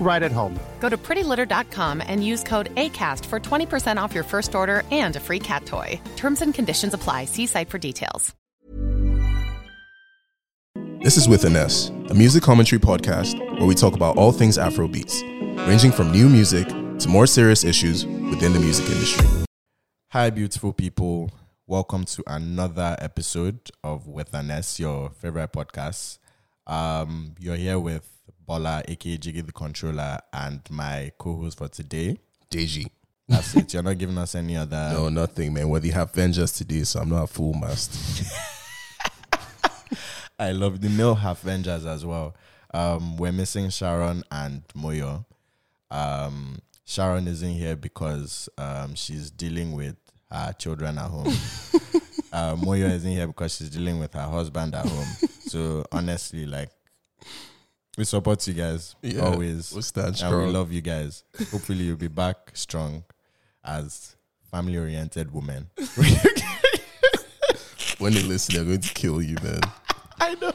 right at home. Go to prettylitter.com and use code ACAST for 20% off your first order and a free cat toy. Terms and conditions apply. See site for details. This is With an a music commentary podcast where we talk about all things Afrobeats, ranging from new music to more serious issues within the music industry. Hi, beautiful people. Welcome to another episode of With an your favorite podcast. Um, you're here with Bola, aka Jiggy the Controller, and my co host for today. Deji. That's it. You're not giving us any other. No, nothing, man. Whether you have Avengers today, so I'm not a fool, master. I love the male half Avengers as well. Um, we're missing Sharon and Moyo. Um, Sharon isn't here because um, she's dealing with her children at home. uh, Moyo isn't here because she's dealing with her husband at home. so honestly, like we support you guys Yeah, always. we stand strong. And we love you guys. Hopefully, you'll be back strong as family oriented women. when they listen, they're going to kill you, man. I know.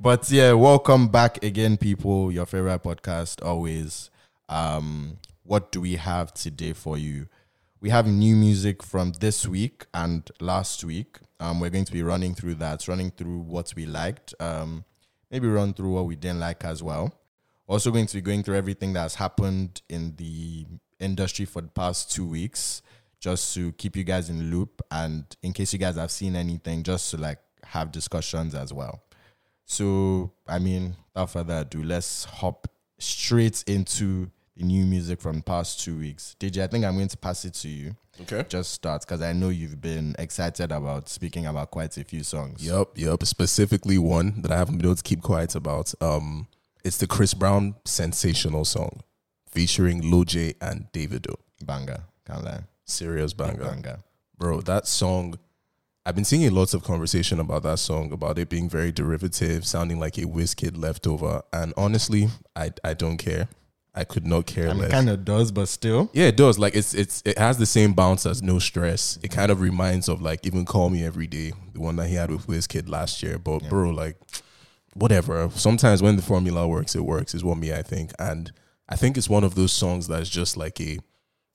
but yeah, welcome back again, people. Your favorite podcast, always. Um, what do we have today for you? We have new music from this week and last week. Um, we're going to be running through that, running through what we liked, um, maybe run through what we didn't like as well. Also, going to be going through everything that's happened in the industry for the past two weeks, just to keep you guys in loop, and in case you guys have seen anything, just to like have discussions as well. So, I mean, without further ado, let's hop straight into the new music from the past two weeks. Deji, I think I'm going to pass it to you. Okay. Just start because I know you've been excited about speaking about quite a few songs. Yep, yep. Specifically one that I haven't been able to keep quiet about. Um, it's the Chris Brown sensational song featuring Lojay and Davido. Banger, can't lie. Serious banger. Banger. Bro, that song I've been seeing lots of conversation about that song, about it being very derivative, sounding like a Wizkid leftover. And honestly, I I don't care. I could not care I mean, less. It kind of does, but still. Yeah, it does. Like it's it's it has the same bounce as No Stress. It kind of reminds of like even Call Me Every Day, the one that he had with Wizkid last year. But bro, like whatever. Sometimes when the formula works, it works. Is what me I think, and I think it's one of those songs that's just like a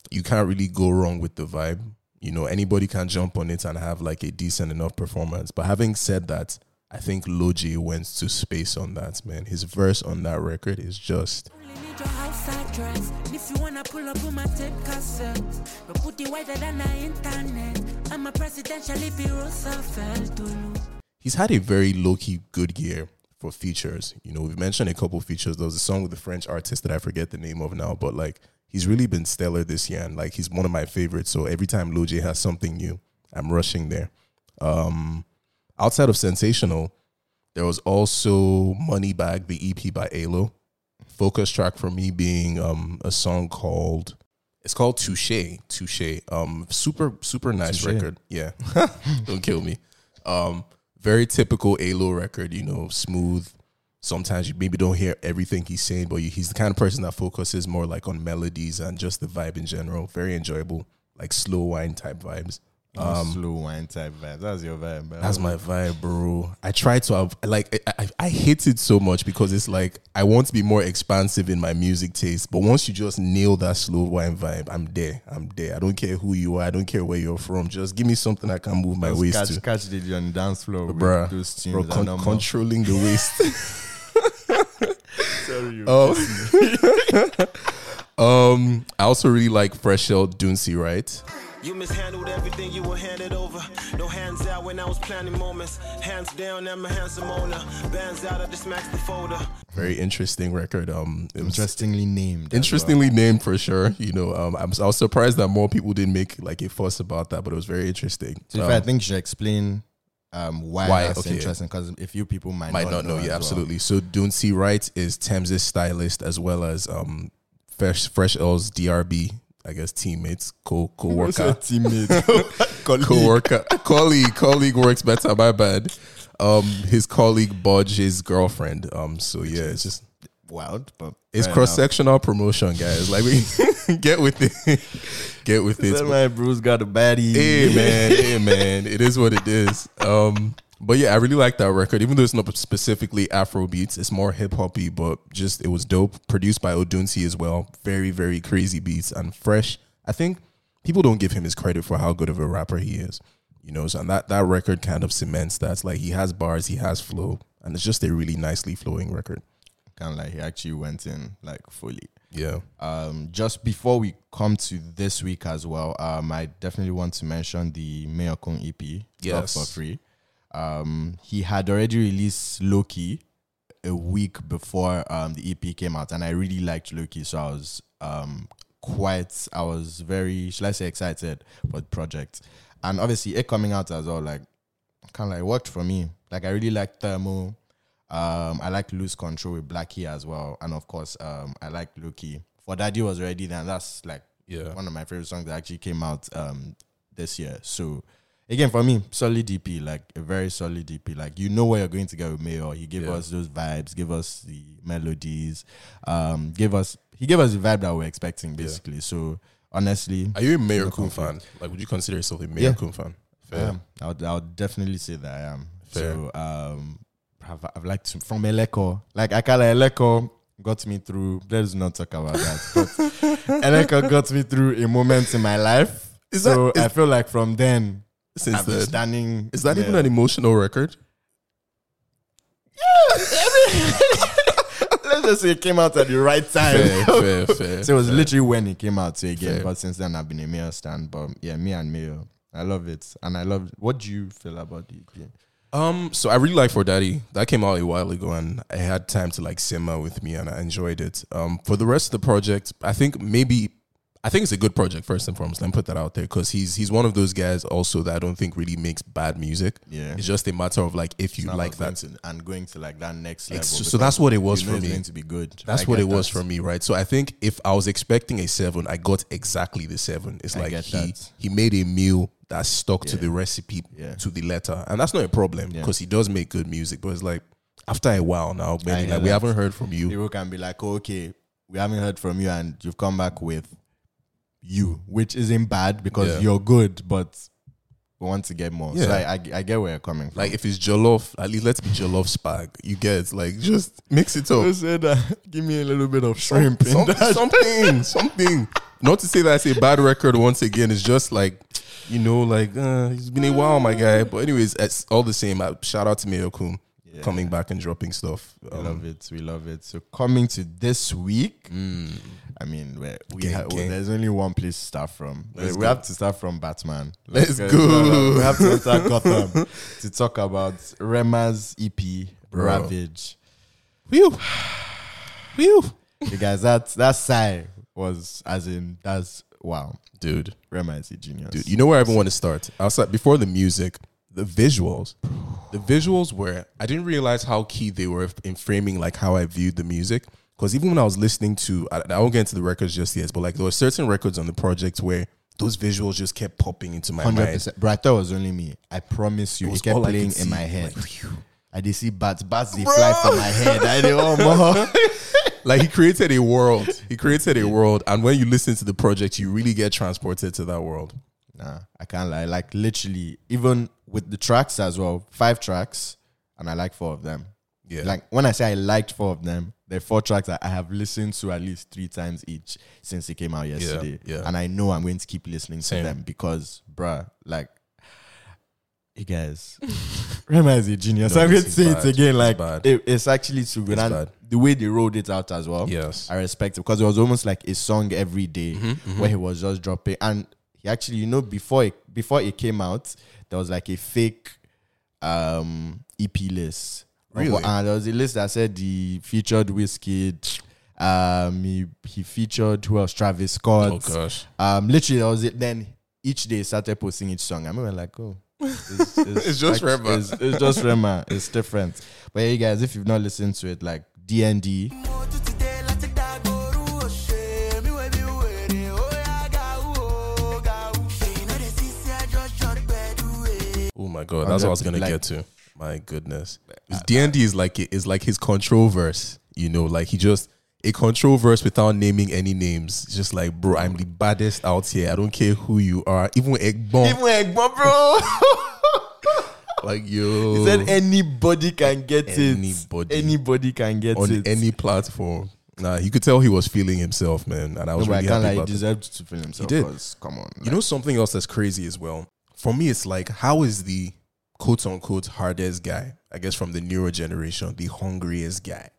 you can't really go wrong with the vibe. You know, anybody can jump on it and have like a decent enough performance. But having said that, I think Lojay went to space on that, man. His verse on that record is just Only need your house address. If you wanna pull up with my tape cassette, but put it wider than the internet. I'm a presidential bureau Roosevelt Dulu. he's had a very low key good year for features. You know, we've mentioned a couple features. There was a song with a French artist that I forget the name of now, but like he's really been stellar this year, and like he's one of my favorites. So every time Loj has something new, I'm rushing there. Um, outside of sensational, there was also Money Bag, the EP by Alo. Focus track for me being um a song called it's called Touche. Touche. Um super super nice Touche. record. Yeah. Don't kill me. Um very typical Alo record, you know, smooth. Sometimes you maybe don't hear everything he's saying, but you, he's the kind of person that focuses more like on melodies and just the vibe in general. Very enjoyable, like slow wine type vibes. Um, slow wine type vibe. That's your vibe. bro. That's my vibe, bro. I try to have like I, I, I hate it so much because it's like I want to be more expansive in my music taste, but once you just nail that slow wine vibe, I'm there. I'm there. I don't care who you are. I don't care where you're from. Just give me something I can move my Just waist catch, to, catch the on the dance floor, with. Those bro. Con- controlling the waist. Sorry, you Oh. um, I also really like Fresh L Duncy, right? You mishandled everything you were handed over. No hands out when I was planning moments. Hands down, I'm a handsome owner. Bands out, I just maxed the folder. Very interesting record. Um, it was Interestingly named. as interestingly named for sure. You know, um, I'm, I was surprised that more people didn't make like a fuss about that, but it was very interesting. well. So if Um, I think you should explain um, why, Why, that's okay. interesting because a few people might, might not know. as Yeah, well. absolutely. So Duncy Wright is Tems' stylist as well as um Fresh Fresh L's DRB, I guess teammates, co co-worker, teammate? Colleague. co worker, colleague, colleague works better. My bad. Um, his colleague BOJ, his girlfriend. Um, so yeah, it's just Wild, but it's fair cross enough. sectional promotion, guys. Like we get with it, get with it. My bro's got a baddie. hey man, hey man, it is what it is. Um, but yeah, I really like that record, even though it's not specifically Afro beats. It's more hip hoppy, but just it was dope. Produced by Odunsi as well. Very very crazy beats and fresh. I think people don't give him his credit for how good of a rapper he is. You know, so and that that record kind of cements that. It's Like he has bars, he has flow, and it's just a really nicely flowing record. Kind of like he actually went in like fully. Yeah. Um, just before we come to this week as well, um, I definitely want to mention the Mayorkun EP, Yes. for Free. Um, he had already released Loki a week before um, the EP came out, and I really liked Loki, so I was um, quite, I was very, should I say, excited for the project. And obviously, it coming out as well, like, kind of like worked for me. Like, I really liked Thermo. Um, I like Lose Control with Blackie as well, and of course, um, I like Loki. For Daddy was already there. And that's like Yeah. one of my favorite songs that actually came out um this year. So again, for me, solid EP, like a very solid EP. Like you know where you're going to get with Mayor. He gave Yeah. us those vibes, give us the melodies, um, give us he gave us the vibe that we're expecting basically. So honestly, Are you a Mayorkun fan? Like, would you consider yourself a Mayorkun fan? I am. I would, I would definitely say that I am. Fair. So um, I've, I've liked from Eleko, like Akala Eleko got me through. Let's not talk about that. But Eleko got me through a moment in my life. Is so that- I feel like from then, Since then, standing. is that even an emotional record? Yeah Let's just say it came out at the right time. Fair, fair, fair. so it was literally when it came out. So again, Fair. but since then I've been a Mayo stand. But yeah, me and Mayo, I love it, and I love. What do you feel about the EP? Um, so I really like For Daddy. That came out a while ago, and I had time to like simmer with me, and I enjoyed it. Um, for the rest of the project, I think maybe I think it's a good project first and foremost. Let me put that out there because he's he's one of those guys also that I don't think really makes bad music. Yeah. it's just a matter of like if you like that. to, and going to like that next level. So that's what it was you know for it's me. going to be good. That's I what it was that. for me, right? So I think if I was expecting a seven, I got exactly the seven. It's I like he that. he made a meal that stuck to the recipe Yeah. to the letter, and that's not a problem Yeah. because he does make good music. But it's like after a while now, hear like we haven't heard from you. People can be like, oh, okay, we haven't heard from you, and you've come back with you, which isn't bad because Yeah. you're good, but we want to get more. So I, I, I get where you're coming from. Like if it's jollof, at least let's be jollof spag. You get like just mix it up. said, uh, give me a little bit of Some- shrimp some- that. something, something. Not to say that it's a bad record. Once again, it's just like you know, like uh, it's been a while, my guy. But anyways, it's all the same. Uh, shout out to Mayo Yeah. coming back and dropping stuff. We Um, love it. We love it. So coming to this week, I mean, we we Gang, ha- gang. there's only one place to start from. Let's we go. have to start from Batman. Let's uh, go. no, we have to start Gotham to talk about Rema's EP Bro. Ravage. Phew. Phew. You guys, that that sigh was as in that's wow. Dude, Rema is a genius. dude, you know where I even want to start? Outside before the music, the visuals. The visuals were I didn't realize how key they were in framing like how I viewed the music. Because even when I was listening to, I, I won't get into the records just yet, but like there were certain records on the project where those visuals just kept popping into my Hundred mind. percent. But I thought it was only me. I promise you, It it, kept playing in see. my head. Like. I did see bats, bats they fly from my head. I did oh more. like he created a world. He created a world, and when you listen to the project, you really get transported to that world. Nah, I can't lie. Like literally, even with the tracks as well, five tracks, and I like four of them. Yeah. Like when I say I liked four of them, there are four tracks that I have listened to at least three times each since it came out yesterday. yeah. And I know I'm going to keep listening Same. to them because, bruh, like, you guys, Rema is a genius. No, I'm going to say bad. it again. Like, bad. it- it's actually too good. It's and bad. the way they rolled it out as well. Yes. I respect it because it was almost like a song every day Mm-hmm, where he was just dropping. And he actually, you know, before it before it came out, there was like a fake um EP list. Really? And there was a list that said he featured Wizkid. Um, he, he featured who else? Travis Scott. Oh gosh. Um, literally that was it. Then each day he started posting each song. I mean, we're like, oh, it's, It's just Rema. It's, it's just Rema. It's different. But yeah, you guys, if you've not listened to it, like DND, Oh my god, that's what I was gonna Like- get to. My goodness, uh, D and D is like is like his control verse. You know, like he just a control verse without naming any names. It's just like, bro, I'm the baddest out here. I don't care who you are. Even Egbon, Even Egbon, bro. like yo, He said anybody can get Anybody. it. Anybody can get on it. any platform. Nah, you could tell he was feeling himself, man, and I was I really can't happy like he deserved to feel himself. He did. Come on. You know something else that's crazy as well. For me, it's like how is the quote unquote hardest guy? I guess from the newer generation, the hungriest guy,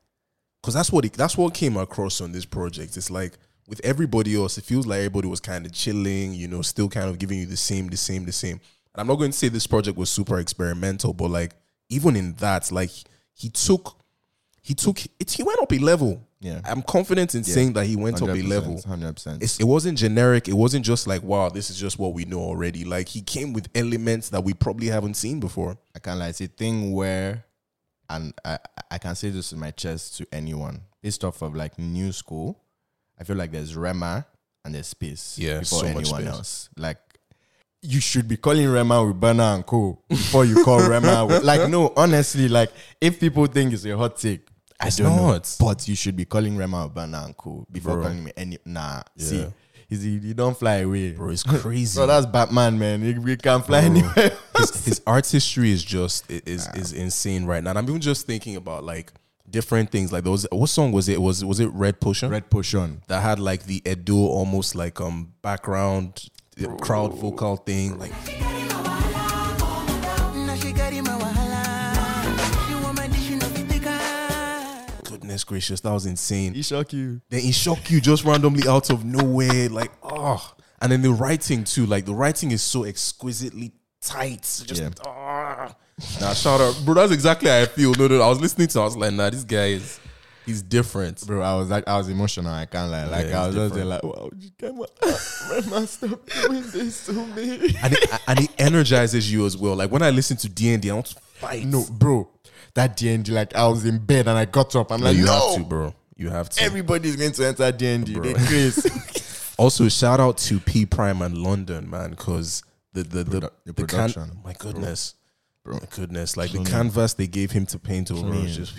because that's what it, that's what came across on this project. It's like with everybody else, it feels like everybody was kind of chilling, you know, still kind of giving you the same, the same, the same. And I'm not going to say this project was super experimental, but like even in that, like he took, he took it. He went up a level. Yeah. I'm confident in saying that he went up a level Hundred percent. it wasn't generic. It wasn't just like, wow, this is just what we know already. Like he came with elements that we probably haven't seen before. I can't lie. It's a thing where, and I, I can say this in my chest to anyone. Based off of like new school, I feel like there's Rema and there's space. Yeah, before so anyone else. Like you should be calling Rema with Burna and Co. before you call Rema. With, like no, honestly, like if people think it's a hot take. I It's don't not. know, but you should be calling Rema Burna and before Bro. calling me any. Nah, see, Yeah. he's he don't fly away, Bro, it's crazy. So that's Batman, man. He, we can't fly Bro. anywhere. his, his art history is just is is insane right now. And I'm even just thinking about like different things. Like those what song was it? Was was it Red Potion? Red Potion. that had like the Edo almost like um background crowd vocal thing. Like goodness gracious, that was insane. He shock you. then he shock you just randomly out of nowhere, like oh. And then the writing too, like the writing is so exquisitely tight. Just Yeah. ah. Nah, shout out, bro. That's exactly how I feel. No, no, I was listening to. I was like, nah, this guy is, he's different. Bro, I was like, I was emotional. I can't lie. Like, Yeah, I it's was just there, different. like, wow, you can't, Rema, stop doing this to me. And it, and it energizes you as well. Like when I listen to D and I want to fight. No, bro, that DND, like, I was in bed and I got up. I'm No, like, you no, have to, bro. You have to. everybody's going to enter DND. Bro. They crazy. Also, shout out to P Prime and London, man, because the the the, Produ- the the can- my goodness, Bro. my goodness, like Clean. the canvas they gave him to paint over Clean. was just.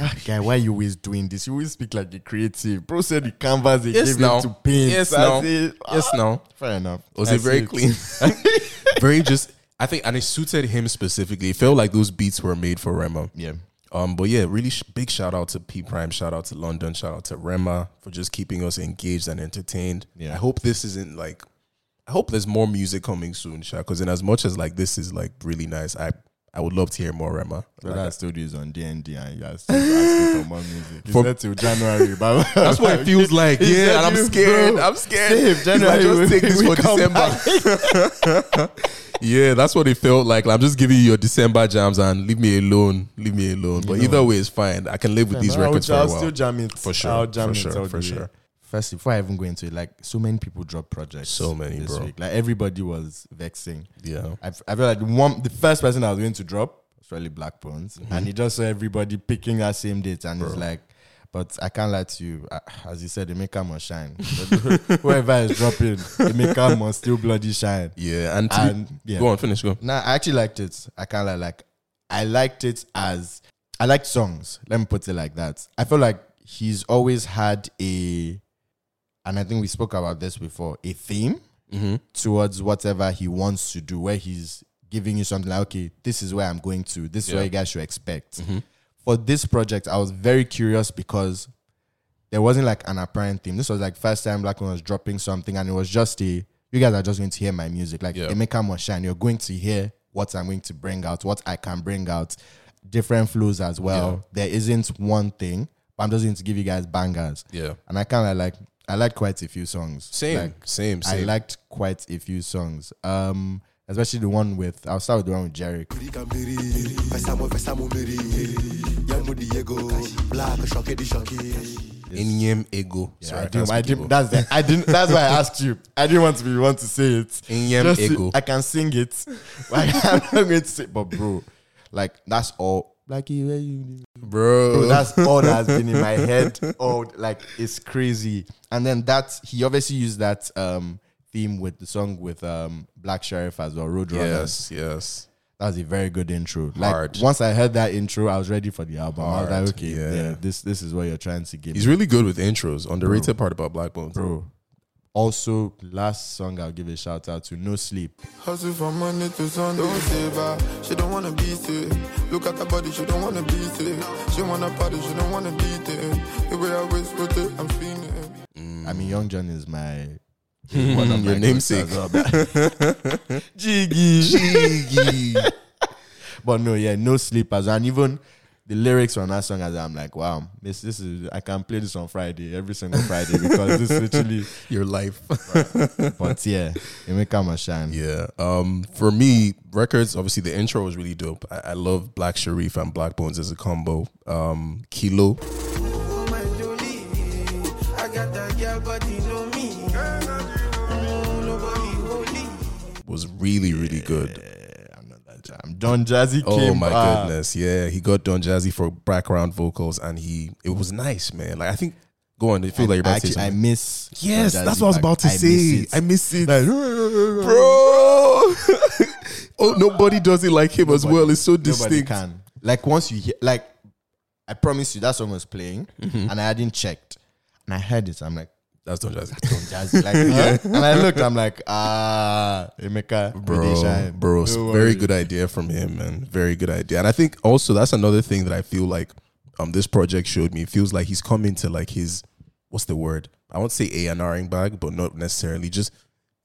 Ah, guy, why you always doing this? You always speak like a creative. Bro said the canvas they Yes, gave now. him to paint. Yes, I now. said, Yes, ah, now Fair enough. was I it very see clean? very just. I think, and it suited him specifically. It felt like those beats were made for Rema. Yeah. Um, but yeah, really sh- big shout out to P Prime, shout out to London, shout out to Rema for just keeping us engaged and entertained. Yeah. I hope this isn't like, I hope there's more music coming soon, Sha. Because in as much as like this is like really nice, I I would love to hear more Rema. So Like, that studio is on D and D, and you still asking for more music. For- said till January, but that's what it feels like. Yeah, and I'm scared. bro, I'm scared. save He's like, January, just take this for December. yeah, that's what it felt like. I'm just giving you your December jams and leave me alone. Leave me alone. But know. either way, it's fine. I can live with these I'll- records for I'll a while. still jam it For sure, I'll jam for it sure, for sure. First, before I even go into it, like so many people drop projects. So many, bro. Week. Like everybody was vexing. Yeah. I feel like the one, the first person I was going to drop was really Blaqbonez, Mm-hmm. and he just saw everybody picking that same date, and he's like, "But I can't lie to you, as you said, Emeka must shine. Whoever is dropping, Emeka must still bloody shine." Yeah, and, And, yeah. go on, finish, go. Nah, I actually liked it. I can't lie. Like, I liked it as I liked songs. Let me put it like that. I feel like he's always had a, and I think we spoke about this before, a theme mm-hmm. towards whatever he wants to do, where he's giving you something like, okay, this is where I'm going to, this is Yeah. what you guys should expect. Mm-hmm. For this project, I was very curious because there wasn't like an apparent theme. This was like first time Black One was dropping something, and it was just a you guys are just going to hear my music. Like Yeah. Emeka must shine. You're going to hear what I'm going to bring out, what I can bring out, different flows as well. There isn't one thing, but I'm just going to give you guys bangers. Yeah. And I kind of like I liked quite a few songs. Same, Like, same, I liked quite a few songs. Um, especially the one with I'll start with the one with Jeriq. Inyem ego. Yeah, Sorry, I I didn't, can't I didn't, that's the, I didn't. That's why I asked you. I didn't want to be one to say it. Inyem Just ego. I can sing it. Like, I'm not going to say, but bro, like that's all. Like you, where you, bro. bro, that's all that has been in my head. Oh, like it's crazy. And then that he obviously used that um theme with the song with um Black Sherif as well, Road Runners. yes, yes. That was a very good intro. Like Hard. once I heard that intro, I was ready for the album. I was like, okay, yeah. yeah. this this is what you're trying to give. He's me. really good with intros. Underrated part about Blaqbonez. bro. Also, last song I'll give a shout out to No Sleep. Hustle from Monday to Sunday. Don't save her. She don't wanna be sick. Look at her body, she don't wanna be sick. She wanna party, she don't wanna beat it. The way I waist rotate, I'm feeling it. Mm. I mean, Young Jonn is my one of Your my namesake. ghosts as well. Jiggy, Jiggy. but no, yeah, no sleepers, and even the lyrics on that song, as I'm like, wow, this this is I can play this on Friday every single Friday because this is literally. Your life. But yeah, it Emeka must shine. yeah. Um. For me, records. Obviously, the intro was really dope. I, I love Black Sherif and Blaqbonez as a combo. Um. Kilo. My Jolie, I got that girl, but you know me. Nobody holy. was really really good. Yeah, another jam. Don Jazzy Oh came. my ah, goodness, yeah, he got Don Jazzy for background vocals, and he it was nice, man. Like I think, go on, I feel like you're about to Actually, say I miss. Yes, that's what I was about to I say. miss. I miss it, Like, bro. oh, nobody does it like him as well. It's so Nobody distinct. can. Like once you hear, like, I promise you that song was playing, Mm-hmm. and I hadn't checked, and I heard it. I'm like, That's Don Jazzy, Don Jazzy, like, huh? and I looked. I'm like, ah, Emeka, bro. Bro, No very good idea from him, man. Very good idea. And I think also that's another thing that I feel like um this project showed me. It feels like he's coming to like his what's the word? I won't say A and Ring bag, but not necessarily. Just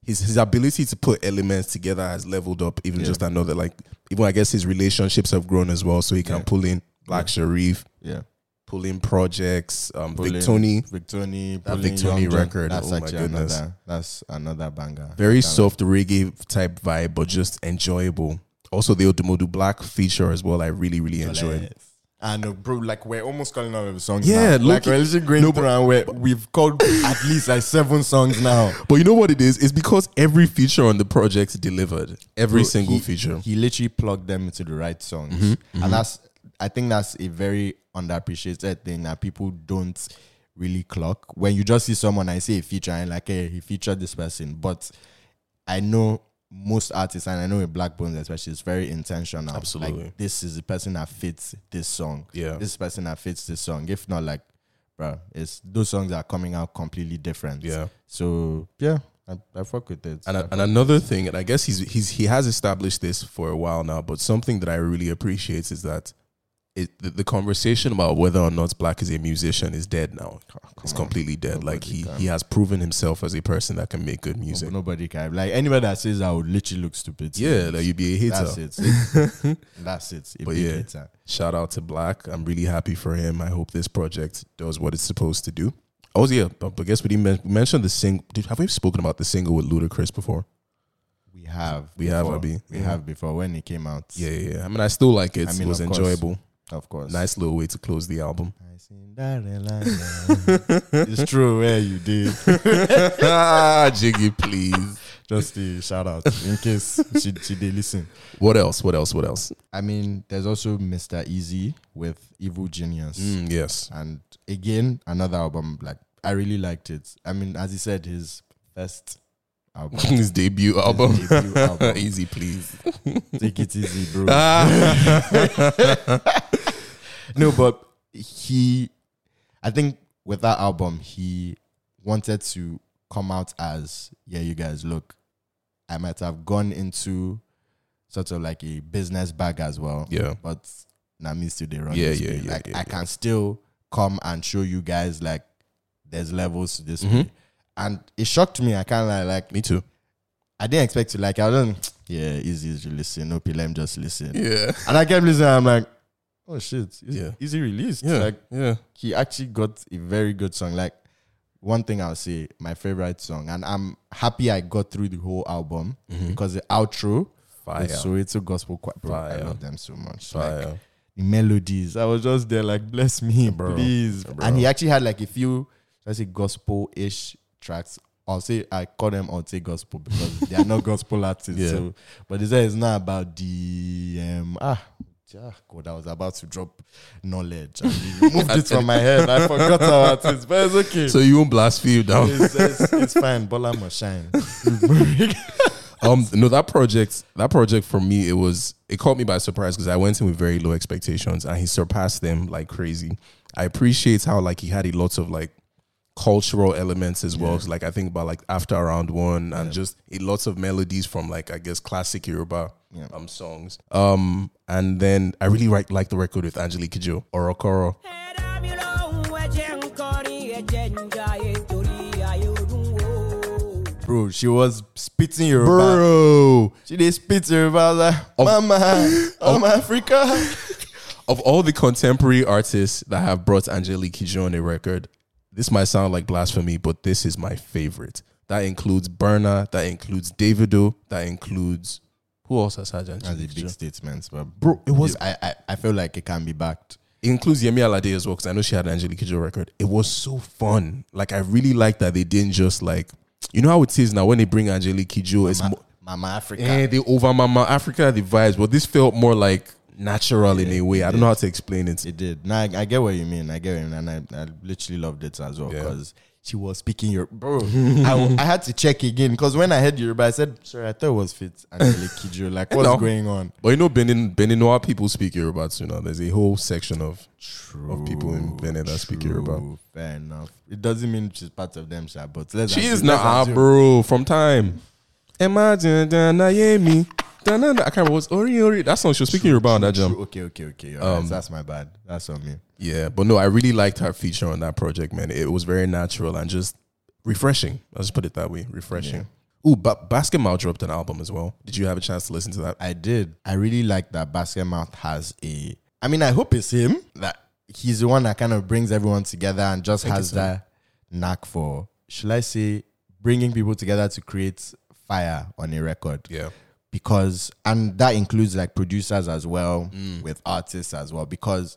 his his ability to put elements together has leveled up. Even just another like even I guess his relationships have grown as well, so he can Yeah. pull in Black Sherif, Yeah, pull in projects, um, Pulling Victony. Victony, That pulling Victony record, That's oh my goodness. another. That's another banger. Very Banger. soft reggae type vibe, but just enjoyable. Also, the Odumodu Black feature as well. I really, really enjoyed. I know, bro. Like we're almost calling all of the songs. Yeah, now. like we're literally going no, and we're, we've called at least like seven songs now. But you know what it is? It's because every feature on the project delivered. Every Bro, single he- feature. He literally plugged them into the right songs, Mm-hmm, and that's I think that's a very underappreciated thing that people don't really clock. When you just see someone, I say a feature, and like, hey, he featured this person, but I know most artists, and I know with Blaqbonez especially, it's very intentional. Absolutely. like this is the person that fits this song. Yeah. this person that fits this song. If not, like, bro, it's those songs are coming out completely different. Yeah. So yeah, I, I fuck with it. And, I and another thing, and I guess he's he's he has established this for a while now, but something that I really appreciate is that it, the, the conversation about whether or not Black is a musician is dead now. Oh, it's on. completely dead. like he can. he has proven himself as a person that can make good oh, music. Nobody can like anybody that says I would literally look stupid. Yeah, like you'd be a hater. That's it. That's it. A But yeah. hater. Shout out to Black. I'm really happy for him. I hope this project does what it's supposed to do. Oh yeah, but I guess we didn't men- mention the single. Have we spoken about the single with Ludacris before? We have. We have, before. Abi. We Yeah. have before when it came out. Yeah, yeah. yeah. I mean, I still like it. I mean, it was enjoyable. course. Enjoyable. Of course. Nice little way to close the album. It's true where you did. ah, Jiggy, please. Just a shout out in case she she did listen. What else? What else? What else? I mean, there's also Mr. Eazi with Evil Genius. Mm, yes. And again, another album. Like I really liked it. I mean, as he said, his first album. His debut album. debut album. Easy, please. Take it easy, bro. No, but he, I think with that album, he wanted to come out as yeah, you guys look. I might have gone into sort of like a business bag as well. Yeah. But now me still they run. Yeah, yeah, yeah, Like yeah, I yeah. can still come and show you guys like there's levels to this. Mhm. And it shocked me. I can't lie, like Me too. I didn't expect to like I don't yeah, easy easy listen. No let just listen. Yeah. And I kept listening, I'm like, oh shit, is, Yeah. is he released? Yeah. Like yeah. he actually got a very good song. Like one thing I'll say, my favorite song, and I'm happy I got through the whole album because the outro, Fire. with Soweto Gospel Choir, bro, I love them so much. Fire. Like the melodies, I was just there like, bless me, Bro. please. Bro. And he actually had like a few, let's say gospel-ish tracks. I'll say I call them I'll say gospel because they are not gospel artists. Yeah. So, but he said it's not about the um ah. Ah, God, I was about to drop knowledge. And he removed it from my head. I forgot about it, but it's okay. So you won't blaspheme down. it's, it's, it's fine. Bola must shine. um no that project that project for me it was it caught me by surprise because i went in with very low expectations and he surpassed them like crazy i appreciate how like he had a lot of like cultural elements as well so like i think about like after round one and just a lots of melodies from like i guess classic yoruba Yeah. um songs um and then i really like like the record with angelique Kidjo, orokoro Bro, she was spitting Yoruba. bro She did spit Yoruba. I was like, Mama, I'm Africa. of all the contemporary artists that have brought Angelique Kidjo on a record, this might sound like blasphemy, but this is my favorite. That includes Burna, that includes Davido, that includes who else has had That's a big statements, but Bro, it was I, I, I feel like it can be backed. it includes Yemi Alade as well because I know she had an Angelique Kidjo record. It was so fun. Like I really like that they didn't just like you know how it is now when they bring Angelique Kidjo, it's Mama, mo- Mama Africa. Eh, they over Mama Africa the vibes, but this felt more like natural in a way. I don't know how to explain it. It did. Now I, I get what you mean. I get what you mean, and I, I literally loved it as well Yeah. because she was speaking your bro. I, I had to check again because when I heard Yoruba, I said, "Sorry, I thought it was fit." Angelique Kidjo, like what's No. going on? But you know, Benin, Beninois people speak Yoruba too now. There's a whole section of of people in Benin that speak Yoruba. True, Fair enough. It doesn't mean she's part of them, sha, but let's She is not, ah, bro, from time. Imagine, Danayemi. Da-na-na. I can't remember what's Ori Ori. That song she was speaking Yoruba on that jump. Okay, okay, okay. All right, Um, that's my bad. That's on me. Yeah, but no, I really liked her feature on that project, man. It was very natural and just refreshing. I'll just put it that way, refreshing. Ooh, but Basketmouth dropped an album as well. Did you have a chance to listen to that? I did. I really like that Basketmouth has a. I mean, I hope it's him that he's the one that kind of brings everyone together and just has that knack for, shall I say, bringing people together to create fire on a record. Yeah. Because, and that includes like producers as well, Mm. with artists as well. Because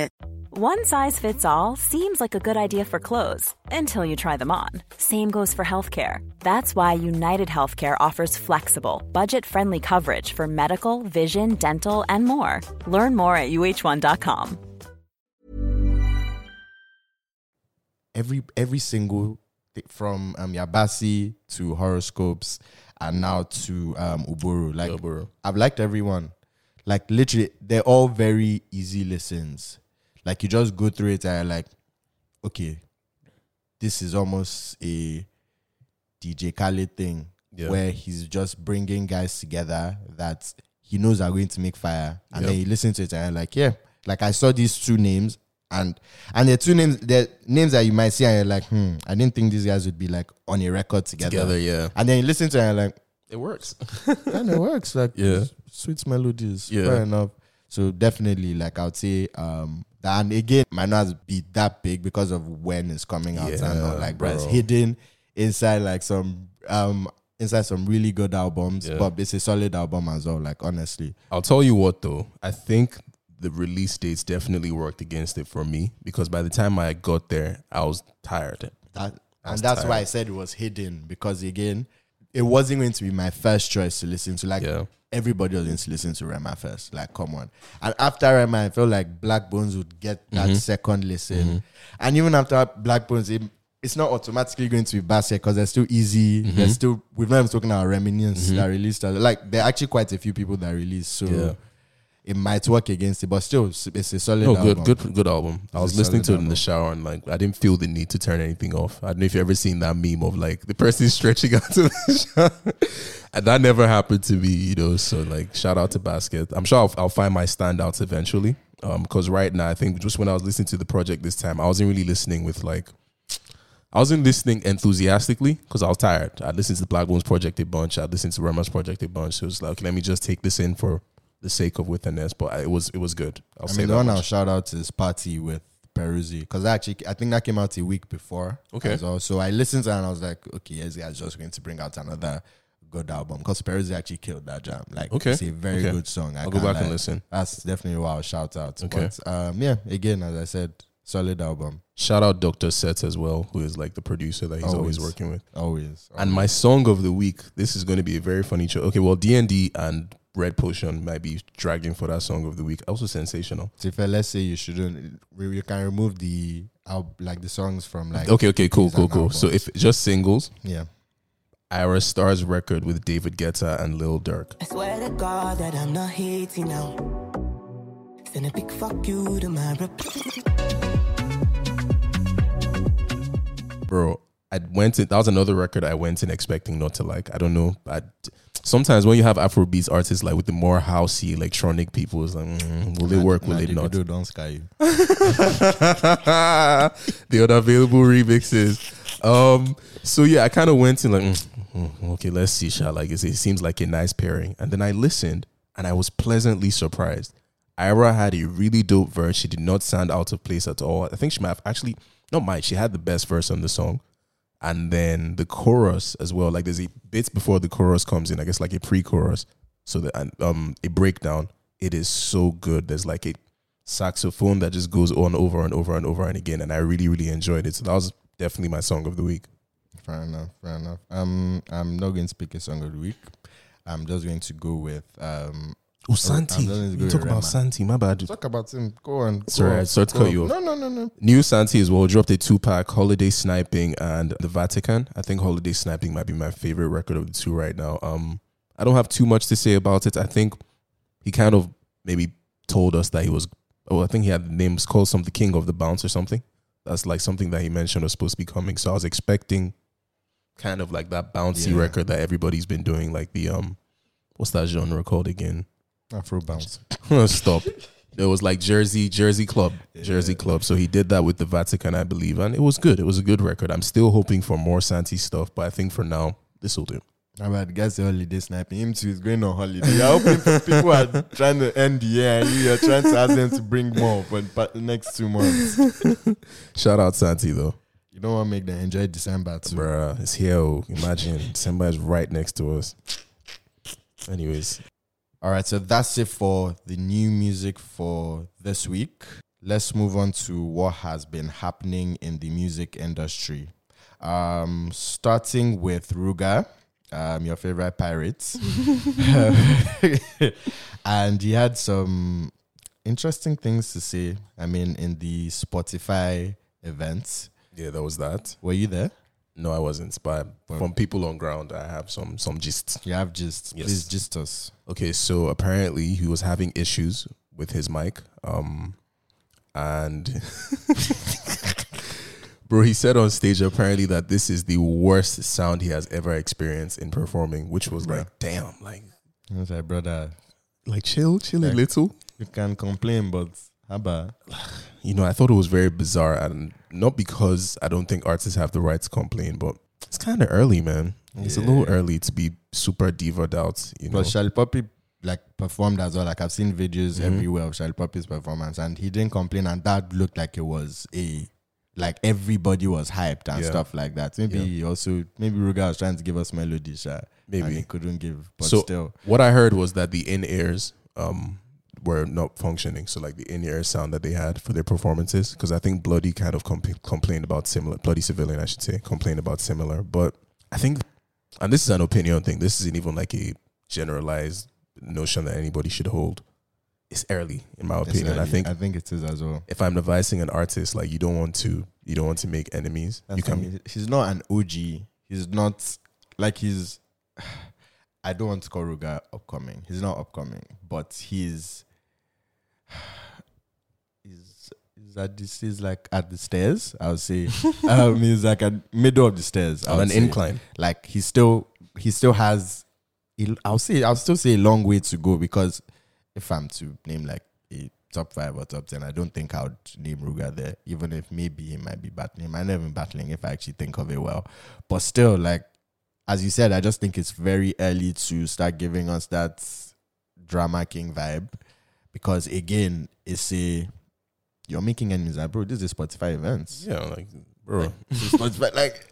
One size fits all seems like a good idea for clothes until you try them on. Same goes for healthcare. That's why United Healthcare offers flexible, budget friendly coverage for medical, vision, dental, and more. Learn more at uh1.com. every every single thi- from um Yabasi to horoscopes and now to um Uburu. Like Uburu. I've liked everyone. Like literally, they're all very easy listens. Like you just go through it and you're like, okay, this is almost a DJ Khaled thing Yeah. where he's just bringing guys together that he knows are going to make fire, and then you listen to it and you're like, yeah, like I saw these two names. And and the two names, the names that you might see, and you're like, hmm, I didn't think these guys would be like on a record together. Together, yeah. And then you listen to it and you're like, It works. and it works. Like Yeah. sweet melodies. Yeah. Fair enough. So definitely, like I would say, um, and again, might not be that big because of when it's coming out and all. Like, bro, it's hidden inside like some um inside some really good albums, Yeah. but it's a solid album as well. Like honestly, I'll tell you what though. I think the release dates definitely worked against it for me because by the time I got there, I was tired. That, I and was that's why I said it was hidden because again, it wasn't going to be my first choice to listen to. Like Yeah. Everybody was going to listen to Rema first. Like, come on. And after Rema, I felt like Blaqbonez would get that Mhm. second listen. And even after Blaqbonez, it, it's not automatically going to be Basket because they're still easy. Mhm. They're still we've not even spoken about Reminiscence Mhm. that released. Like there are actually quite a few people that released. So Yeah. It might work against it, but still it's a solid No, album. good, good, good album. I was listening to it in album. the shower and like I didn't feel the need to turn anything off. I don't know if you ever seen that meme of like the person stretching out to the shower, and that never happened to me, you know. So like, shout out to Basket. I'm sure I'll, I'll find my standouts eventually. Um, because right now I think just when I was listening to the project this time, I wasn't really listening with like. I wasn't listening enthusiastically because I was tired. I listened to the Blaqbonez Project a bunch. I listened to Rema's Project a bunch. So it was like, okay, let me just take this in for the sake of witness. But it was it was good. I'll I say mean, that the one much. I'll shout out is Party with Peruzzi because actually I think that came out a week before. Okay. as well. So I listened to it and I was like, okay, yes, guys, just going to bring out another good album because Peruzzi actually killed that jam. Like, Okay. it's a very Okay. good song. I I'll go back and listen. That's definitely what I'll shout out. Okay. But um, yeah, again, as I said, solid album. Shout out Dr. Sets as well, who is like the producer that he's always, Always. working with. Always. And my song of the week, this is going to be a very funny show. Okay, well, D&D and Red Potion might be dragging for that song of the week. Also sensational. So if I, let's say you shouldn't, we- you can remove the al- like the songs from like. okay, okay, cool, these cool, and cool. So if just singles, yeah, Ayra Starr's record with David Guetta and Lil Durk. I swear to God that I'm not hating now. Send a big fuck you to my rep. Bro, I went in, that was another record I went in expecting not to like. I don't know. I, sometimes when you have Afrobeats artists like with the more housey electronic people, it's like, mm, will it work? Will it not? Do don't sky you. the unavailable remixes. Um, so yeah, I kind of went in like, mm, mm, okay, let's see, Sha. Like, it seems like a nice pairing. And then I listened, and I was pleasantly surprised. Ayra had a really dope verse. She did not sound out of place at all. I think she might have actually, not might, she had the best verse on the song. And then the chorus as well. Like, there's a bit before the chorus comes in. I guess like a pre-chorus. So that and um a breakdown. It is so good. There's like a saxophone that just goes on over and over and over and again, and I really really enjoyed it. So that was definitely my song of the week. Fair enough. Fair enough. Um, I'm not going to pick a song of the week. I'm just going to go with um. Oh, I'm Santi. just going to go You talk about Rema. Santi. My bad. Talk about him. Go on. go Sorry, on, I started to cut you off. No, no, no, no. New Santi as well dropped a two pack, Holiday Sniping and The Vatican. I think Holiday Sniping might be my favorite record of the two right now. Um, I don't have too much to say about it. I think he kind of maybe told us that he was. Oh, I think he had the names called something King of the Bounce or something. That's like something that he mentioned was supposed to be coming. So I was expecting kind of like that bouncy Yeah. record that everybody's been doing, like the um, what's that genre called again? Afro bounce. Stop. It was like Jersey, Jersey Club, Jersey Club. So he did that with the Vatican, I believe, and it was good. It was a good record. I'm still hoping for more Santi stuff, but I think for now this will do. How about guys the holiday sniping? Him too is going on holiday. Hoping for people are trying to end the year and you're trying to ask them to bring more for the next two months. Shout out Santi though, You don't want to make them enjoy December too. bruh. It's here. oh. Imagine December is right next to us. Anyways, All right, so that's it for the new music for this week. Let's move on to what has been happening in the music industry. Um, starting with Ruger, um, your favorite pirate, and he had some interesting things to say. I mean, in the Spotify event, yeah, that was that. were you there? No, I wasn't. But from people on ground, I have some some gist. You have just Yes. please just us. Okay, so apparently he was having issues with his mic. Um and bro, he said on stage apparently that this is the worst sound he has ever experienced in performing, which was like, damn, like I was like, brother, like chill, chill a little. you can complain, but how You know, I thought it was very bizarre and not because I don't think artists have the right to complain, but it's kind of early, man. It's a little early to be super divaed out, you know. But Charlie Poppy like performed as well. Like I've seen videos Mhm. everywhere of Shallipopi's performance, and he didn't complain, and that looked like it was a like everybody was hyped and Yeah. stuff like that. Maybe Yeah. he also maybe Ruger was trying to give us melody, sha, and Maybe. he couldn't give. But so still, what I heard was that the in ears, um, were not functioning. So like the in ear sound that they had for their performances, because I think Bloody kind of compl- complained about similar. Bloody Civilian, I should say, complained about similar. But I think, and this is an opinion thing. This isn't even like a generalized notion that anybody should hold. It's early, in my It's opinion. I think I think it is as well. if I'm advising an artist, like you don't want to, you don't want to make enemies. That's you can. he's not an OG. He's not like he's. I don't want to call Ruger upcoming. He's not upcoming, but he's. He's, he's at this. is like at the stairs. I would say. um, he's like at middle of the stairs. I On an say. incline. Like he still, he still has. I'll say, I'll still say a long way to go because if I'm to name like a top five or top ten, I don't think I would name Ruger there. Even if maybe he might be battling, he might not even battling if I actually think of it well. But still, like as you said, I just think it's very early to start giving us that drama king vibe because again, it's a you're making enemies, like, bro. This is Spotify events. Yeah, like bro. It's Spotify, like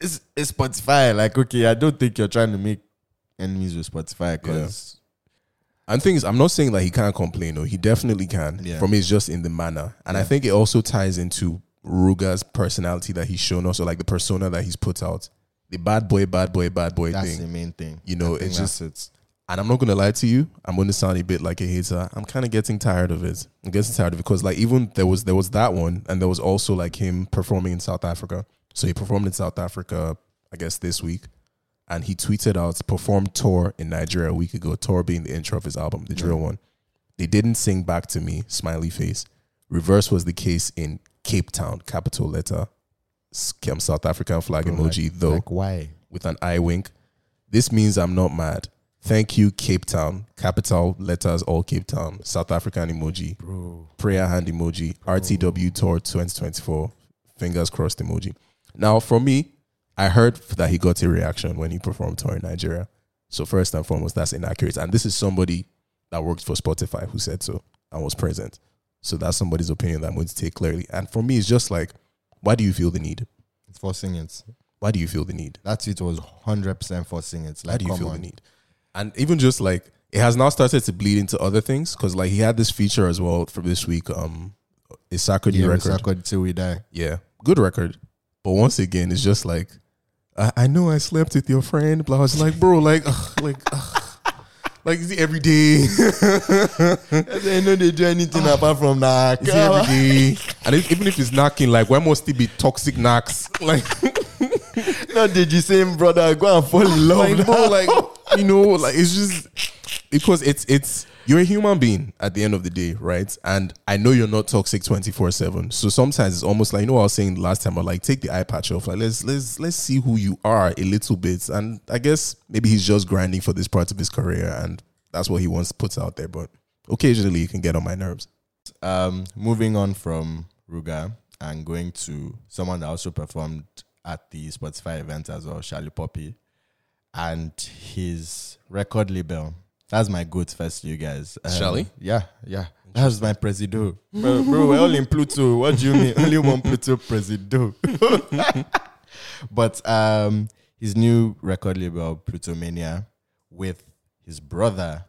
it's it's Spotify. Like, okay, I don't think you're trying to make enemies with Spotify because And thing is, I'm not saying that he can't complain. No, he definitely can. Yeah. For me, it's just in the manner, and I think it also ties into Ruger's personality that he's shown us, or like the persona that he's put out, the bad boy, bad boy, bad boy thing. that's the main thing. You know, it's just that's it. And I'm not gonna lie to you, I'm gonna sound a bit like a hater. I'm kind of getting tired of it. I'm getting tired of it because like even there was there was that one, and there was also like him performing in South Africa. So he performed in South Africa, I guess this week, and he tweeted out performed tour in Nigeria a week ago. Tour being the intro of his album, the drill one. They didn't sing back to me, smiley face. Reverse was the case in Cape Town, capital letter, South African flag Bro, emoji like- though like why? with an eye wink. This means I'm not mad. Thank you, Cape Town. Capital letters, all Cape Town. South African emoji. Bro. Prayer hand emoji. RTW Tour 2024. Fingers crossed emoji. Now, for me, I heard that he got a reaction when he performed tour in Nigeria. So, first and foremost, that's inaccurate. And this is somebody that worked for Spotify who said so and was present. So, that's somebody's opinion that I'm going to take clearly. And for me, it's just like, why do you feel the need? It's forcing it. Why do you feel the need? That tweet was hundred percent forcing it. Like, How do you feel on. the need? And even just like it has now started to bleed into other things because like he had this feature as well for this week. Um, is Sakudi Yeah, record? record till we die. Yeah, good record. But once again, it's just like I, I know I slept with your friend. Blah. was like, bro, like, ugh, like, ugh. like is it every day? I know they do anything apart from that. Is it every day? And if, even if it's knocking, like, why must it be toxic knocks? Like, Not did you same brother go and fall in love? like, bro, like, you know, like it's just because it's it's you're a human being at the end of the day, right? And I know you're not toxic twenty four seven. So sometimes it's almost like you know what I was saying last time, but like take the eye patch off. Like let's let's let's see who you are a little bit. And I guess maybe he's just grinding for this part of his career, and that's what he wants to put out there. But occasionally, you can get on my nerves. um, moving on from Ruger and going to someone that also performed at the Spotify event as well, Shallipopi, and his record label. That's my good first, you guys. Um, Charlie? Yeah, yeah. That's my presido. Bro, bro, we're all in Pluto. What do you mean? Only one Pluto presido. but um, his new record label, Plutomania, with his brother,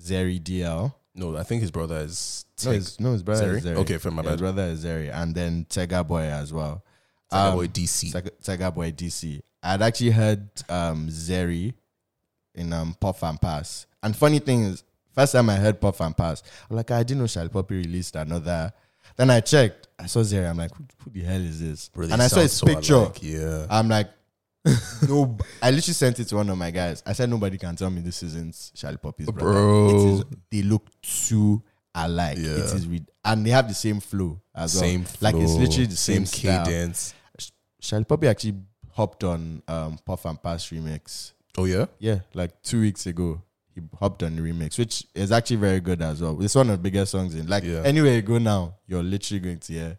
Zerrydl. No, I think his brother is No, his, no, his brother Zeri? is Zeri. Okay, for my Yeah, His brother is Zeri, and then Tega Boy as well. Tega Um, Boy DC. Tega- Tega Boy DC. I'd actually heard um, Zeri in um, Puff and Pass. And funny thing is, first time I heard Puff and Pass, I'm like, I didn't know Shallipopi released another. Then I checked, I saw Zeri. I'm like, who, who the hell is this? Bro, and I saw his so picture. yeah. I'm like, no. I literally sent it to one of my guys. I said, nobody can tell me this isn't Shallipopi's brother. Bro. It is, they look too alike. Yeah. It is, re- and they have the same flow as well. Same Like it's literally the same, same cadence. Shallipopi actually hopped on um, Puff and Pass remix. Oh yeah, Yeah, like two weeks ago. He hopped on the remix, which is actually very good as well. It's one of the biggest songs in. Like Yeah. anywhere you go now, you're literally going to hear.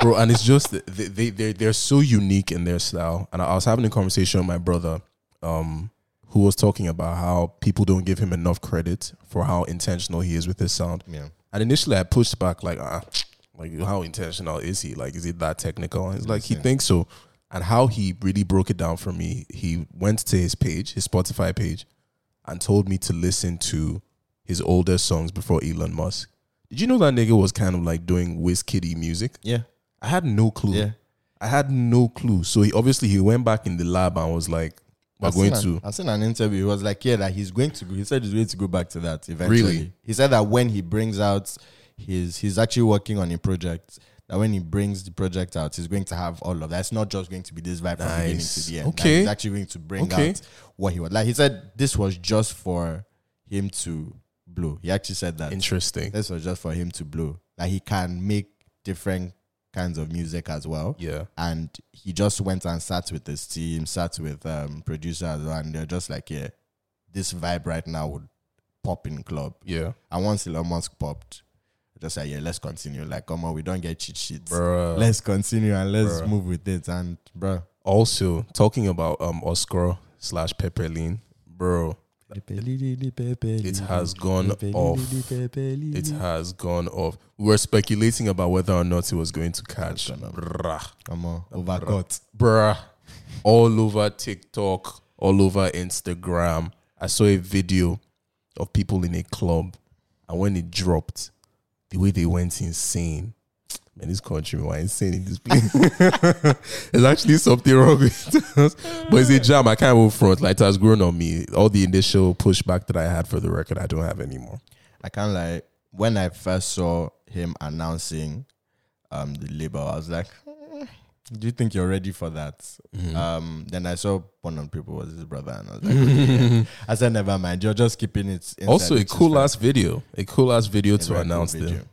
bro. And it's just they they they're, they're so unique in their style. And I was having a conversation with my brother, um, who was talking about how people don't give him enough credit for how intentional he is with his sound. Yeah. And initially, I pushed back like, ah, like how intentional is he? Like, is he that technical? And It's like he thinks so. And how he really broke it down for me, he went to his page, his Spotify page, and told me to listen to his older songs before Elon Musk. Did you know that nigga was kind of like doing Wiz Kitty music? Yeah. I had no clue. Yeah. I had no clue. So he obviously he went back in the lab and was like, "We're I've going seen to." An, I've seen an interview. He was like, "Yeah, that he's going to. go- He said he's going to go back to that eventually." Really? He said that when he brings out his, he's actually working on a project. That when he brings the project out, he's going to have all of that. It's not just going to be this vibe from beginning to the end. Okay. he's actually going to bring Okay. out what he was like. He said this was just for him to blow. He actually said that. Interesting. This was just for him to blow. Like he can make different kinds of music as well Yeah. and he just went and sat with his team, sat with um, producers, and they're just like, yeah, this vibe right now would pop in club. Yeah. And once Elon Musk popped, just like, yeah, let's continue. Like, come on, we don't get cheat sheets. Bruh. Let's continue and let's Bruh. move with it. And bro, Also, talking about um Oscar slash Pepperlin, bro, it has gone off. It has gone off. We were speculating about whether or not it was going to catch. Bruh. come on, overcut. Bruh. All over TikTok, all over Instagram. I saw a video of people in a club, and when it dropped, the way they went insane. Man, this country were insane in this place. There's actually something wrong with us. But it's a jam. I can't move front. Like it has grown on me. All the initial pushback that I had for the record, I don't have anymore. I can't like when I first saw him announcing um the label, I was like, "Hmm, "Do you think you're ready for that?" Mm-hmm. Um, then I saw one of the people was his brother, and I was like, okay, yeah. "I said, never mind. You're just keeping it." Also, a cool ass video. A cool ass video a to very cool announce video. them.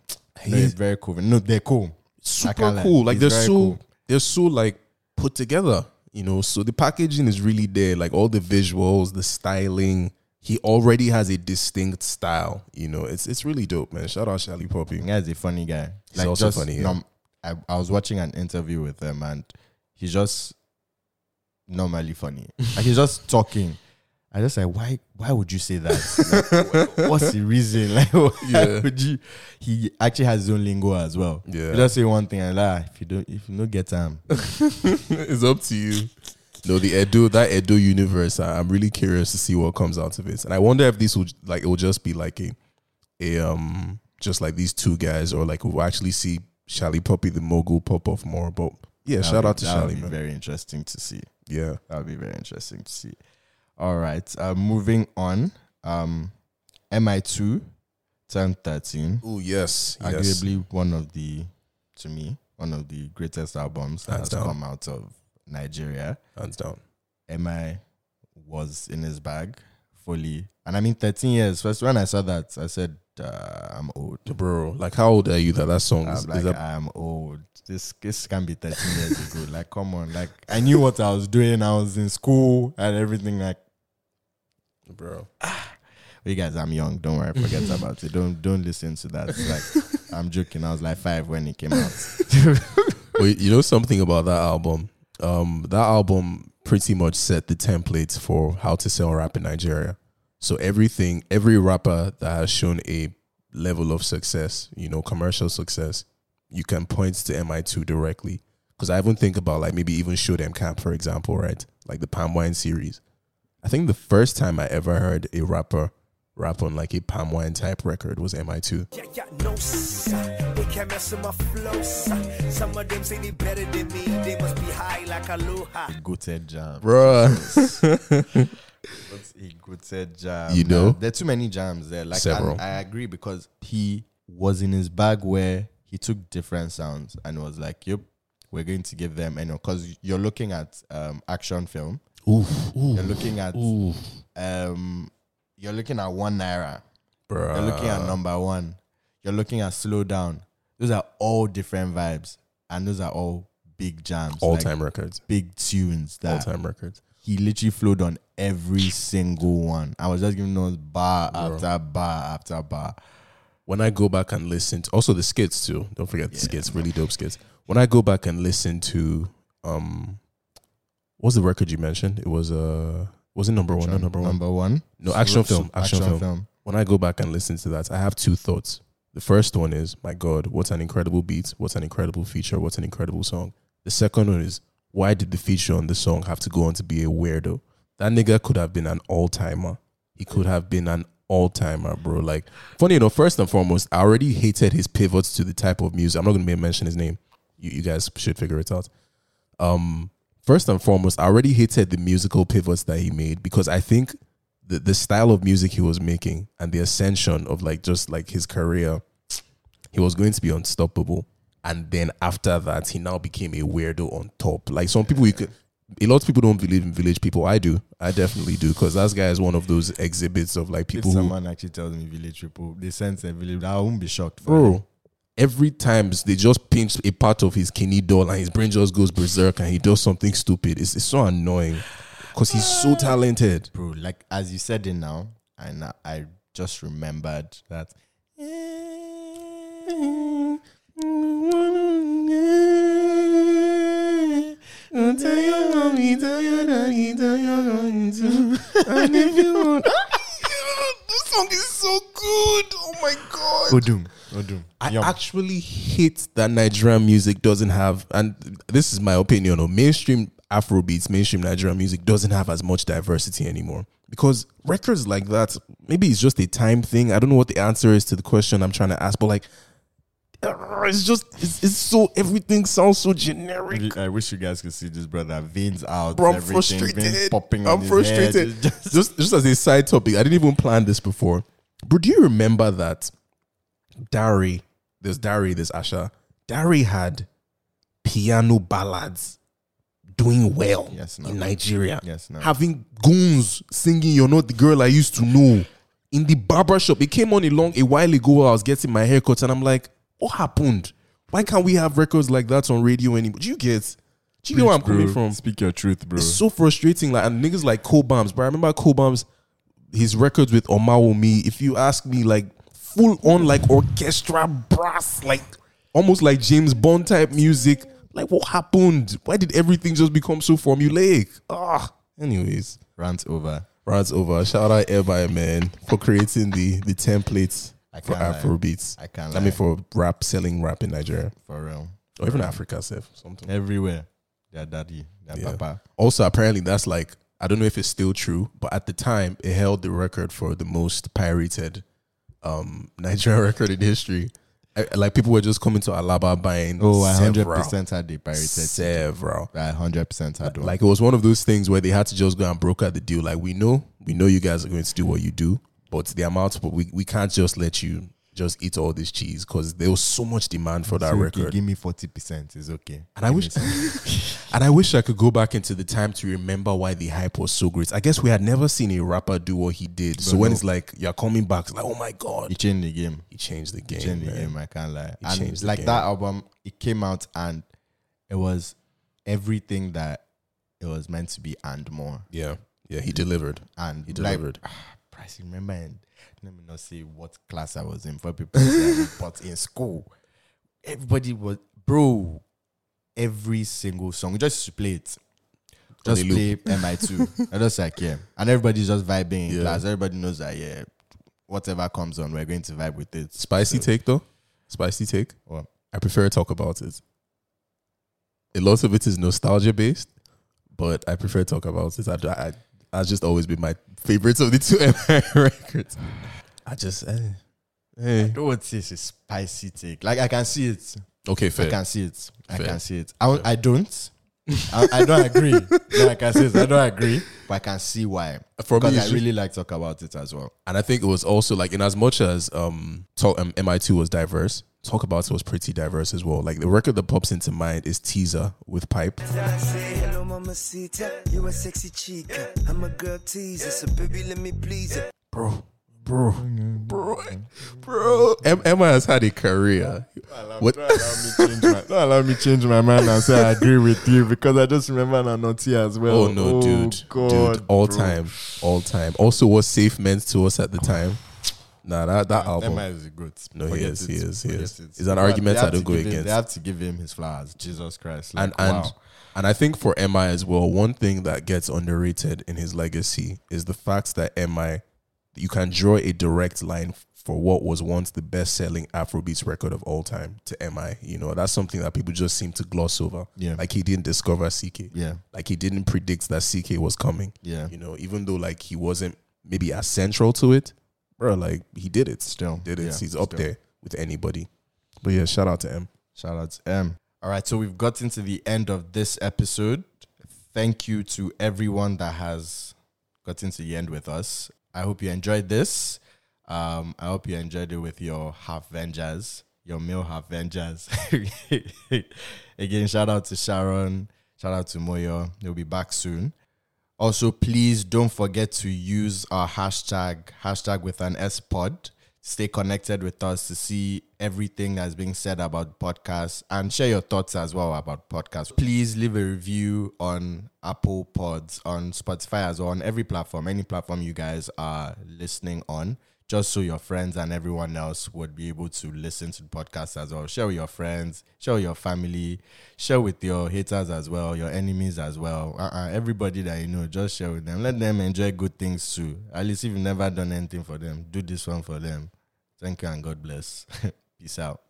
It's very cool. No, they're cool. Super cool. Like they're so cool. they're so like put together. You know, so the packaging is really there. Like all the visuals, the styling. He already has a distinct style. You know, it's it's really dope, man. Shout out Shallipopi. Guy's a funny guy. He's also funny, yeah. nom- I, I was watching an interview with him, and he's just normally funny. like he's just talking. I just like, why? Why would you say that? Like, what's the reason? Like, why Yeah. would you? He actually has his own lingo as well. Yeah. You just say one thing and like, if you don't, if you don't get time, it's up to you. No, the Edo, that Edo universe, I- I'm really curious to see what comes out of it. And I wonder if this will like it will just be like a a um just like these two guys, or like we'll actually see Shallipopi the mogul pop off more. But yeah, That shout would- out to Shally. Very interesting to see. Yeah. That would be very interesting to see. All right. Uh, moving on. Um, MI2 turned 13. Oh yes, yes. Arguably one of the, to me, one of the greatest albums that Hands has down. come out of Nigeria. Hands down. MI was in his bag fully. And I mean, 13 years. First, when I saw that, I said, uh, I'm old. Bro, like how old are you that that song is, I'm is like, that I'm old. This this can be 13 years ago. Like, come on. Like, I knew what I was doing. I was in school and everything. Like, bro. you guys, I'm young. Don't worry. Forget about it. Don't don't listen to that. Like, I'm joking. I was like five when it came out. Wait, you know something about that album? Um, that album pretty much set the template for how to sell rap in Nigeria. So everything, every rapper that has shown a level of success, you know, commercial success, you can point to MI2 directly. Because I even think about like maybe even Show Dem Camp, for example, right? Like the Palm Wine series. I think the first time I ever heard a rapper rap on like a Palm Wine type record was MI2. Yeah, yeah, no. They can't mess with my flow. Some of them say they better than me. They must be high like aloha. Goated jam. Bruh. What's a goated jam? You know? There are too many jams there. Like Several. and I agree because he was in his bag where he took different sounds and was like, Yep, we're going to give them you know, because you're looking at um action film. Oof, You're looking at oof. um you're looking at one naira. Bruh. You're looking at number one. You're looking at slow down. Those are all different vibes. And those are all big jams. All like time records. Big tunes all time records. he literally flowed on every single one. I was just giving those bar Bro. after bar after bar. when I go back and listen to also the skits too. Don't forget the skits, really dope skits. When I go back and listen to um what's the record you mentioned? It was uh was it number one? No, number one. Number one. No, action Slow- film. Action, action film. film. When I go back and listen to that, I have two thoughts. The first one is, my God, what an incredible beat, what an incredible feature, what an incredible song. The second one is, why did the feature on the song have to go on to be a weirdo? That nigga could have been an all timer. He could have been an all timer, bro. Like, funny enough, first and foremost, I already hated his pivots to the type of music. I'm not gonna mention his name. You, you guys should figure it out. Um, first and foremost, I already hated the musical pivots that he made because I think the the style of music he was making and the ascension of like just like his career, he was going to be unstoppable. And then after that, he now became a weirdo on top. Like some people, you could. A lot of people don't believe in village people. I do. I definitely do because that guy is one of those exhibits of like people if who someone actually tells me village people, they sense a village, I won't be shocked. For bro. him. Every time they just pinch a part of his kidney doll and his brain just goes berserk and he does something stupid. It's, it's so annoying because he's so ah. talented. bro. Like as you said it now, and I, I just remembered that. Tell your mommy, tell your daddy, tell your mommy too. And if you want, this song is so good. Oh my god. Odum, Odum. I Yum. actually hate that Nigerian music doesn't have, and this is my opinion, or mainstream Afrobeats, mainstream Nigerian music doesn't have as much diversity anymore. Because records like that, maybe it's just a time thing. I don't know what the answer is to the question I'm trying to ask, but like, uh, it's just, it's, it's so, everything sounds so generic. I wish you guys could see this brother. Veins out, Bro, I'm everything, veins frustrated. popping. I'm on frustrated. Just- Just, just as a side topic, I didn't even plan this before. Bro, do you remember that Darey, there's Darey, there's Asa. Darey had piano ballads doing well Yes, no. in Nigeria. Yes, no. Having goons singing You're Not the Girl I Used to Know. In the barber shop. It came on a long a while ago. I was getting my haircut and I'm like, what happened? Why can't we have records like that on radio anymore? Do you get do you know where I'm coming from? Speak your truth, bro. It's so frustrating. Like and niggas like Cobhams, but I remember Cobhams, his records with Omawumi. If you ask me, like full on like orchestra brass, like almost like James Bond type music. Like what happened? Why did everything just become so formulaic? Ah, anyways, Rant over. rants over. Shout out everybody, man, for creating the the templates for. Afrobeats. I can't I mean for rap selling rap in Nigeria For real. or even Africa, self something. Everywhere. Their daddy, their Yeah. papa. Also, apparently, that's like I don't know if it's still true, but at the time, it held the record for the most pirated um Nigerian record in history. I- like people were just coming to Alaba buying. Oh, hundred percent had the pirated. several. Hundred percent had. Like it was one of those things where they had to just go and broker the deal. Like we know, we know you guys are going to do what you do, but the amount, but we, we can't just let you just eat all this cheese because there was so much demand for that okay, record. Give me forty percent. It's okay. And I wish, and I wish I could go back into the time to remember why the hype was so great. I guess we had never seen a rapper do what he did. So But when it's like you're coming back, it's like, oh my god, He changed the game. he changed the game. He changed the man. game. I can't lie. He and changed the like that album, it came out and it was everything that it was meant to be and more. Yeah, yeah, he delivered. And He like, ah, delivered. Price, remember, and let me not say what class I was in for people, but in school, everybody was bro. Every single song, just play it. Just play MI2. I just like yeah, and everybody's just vibing in Yeah. class. Everybody knows that yeah, whatever comes on, we're going to vibe with it. Spicy So, take though, spicy take. What? I prefer to talk about it. A lot of it is nostalgia based, but I prefer to talk about it. I, I, that's just always been my favorites of the two MI records. I just, eh, eh. I don't want to say it's a spicy take. Like I can see it. okay, fair. I can see it. I Fair. can see it. I, I don't. I, I don't agree. No, I it. I don't agree, but I can see why. For me, I just- really like talk about it as well. And I think it was also like in as much as um, talk, um MI2 was diverse, Talk About It was pretty diverse as well. Like the record that pops into mind is Teaser with Pipe. I say hello, mamacita. You a sexy chica. I'm a girl teaser, so baby, let me please. Bro, bro, bro, bro. Emma has had a career. What? Don't allow me change my, don't allow me change my mind and say I agree with you because I just remember Nanoti as well. Oh no, dude, God, dude, all bro. time, all time. Also, what Safe meant to us at the time. Nah, that that album. Emma is a goat. No, he is, he is, he is. it. It's an argument I don't go against. They have to give him his flowers. Jesus Christ. Like, and and wow. and I think for MI as well, one thing that gets underrated in his legacy is the fact that MI you can draw a direct line for what was once the best selling Afrobeats record of all time to MI. You know, that's something that people just seem to gloss over. Yeah. Like he didn't discover CKay. Yeah. Like he didn't predict that CKay was coming. Yeah. You know, even though like he wasn't maybe as central to it, bro, like he did it. Still. Did it. Yeah, He's up still. there with anybody. But yeah, shout out to M. Shout out to M. All right, so we've gotten to the end of this episode. Thank you to everyone that has gotten to the end with us. I hope you enjoyed this. Um, I hope you enjoyed it with your half vengers, your male half vengers. Again, shout out to Sharon. Shout out to Moyo. They'll be back soon. Also, please don't forget to use our hashtag, hashtag with an S pod. Stay connected with us to see everything that's being said about podcasts and share your thoughts as well about podcasts. Please leave a review on Apple Pods, on Spotify as well, on every platform, any platform you guys are listening on, just so your friends and everyone else would be able to listen to the podcast as well. Share with your friends, share with your family, share with your haters as well, your enemies as well. Uh-uh, everybody that you know, just share with them. Let them enjoy good things too. At least if you've never done anything for them, do this one for them. Thank you and God bless. Peace out.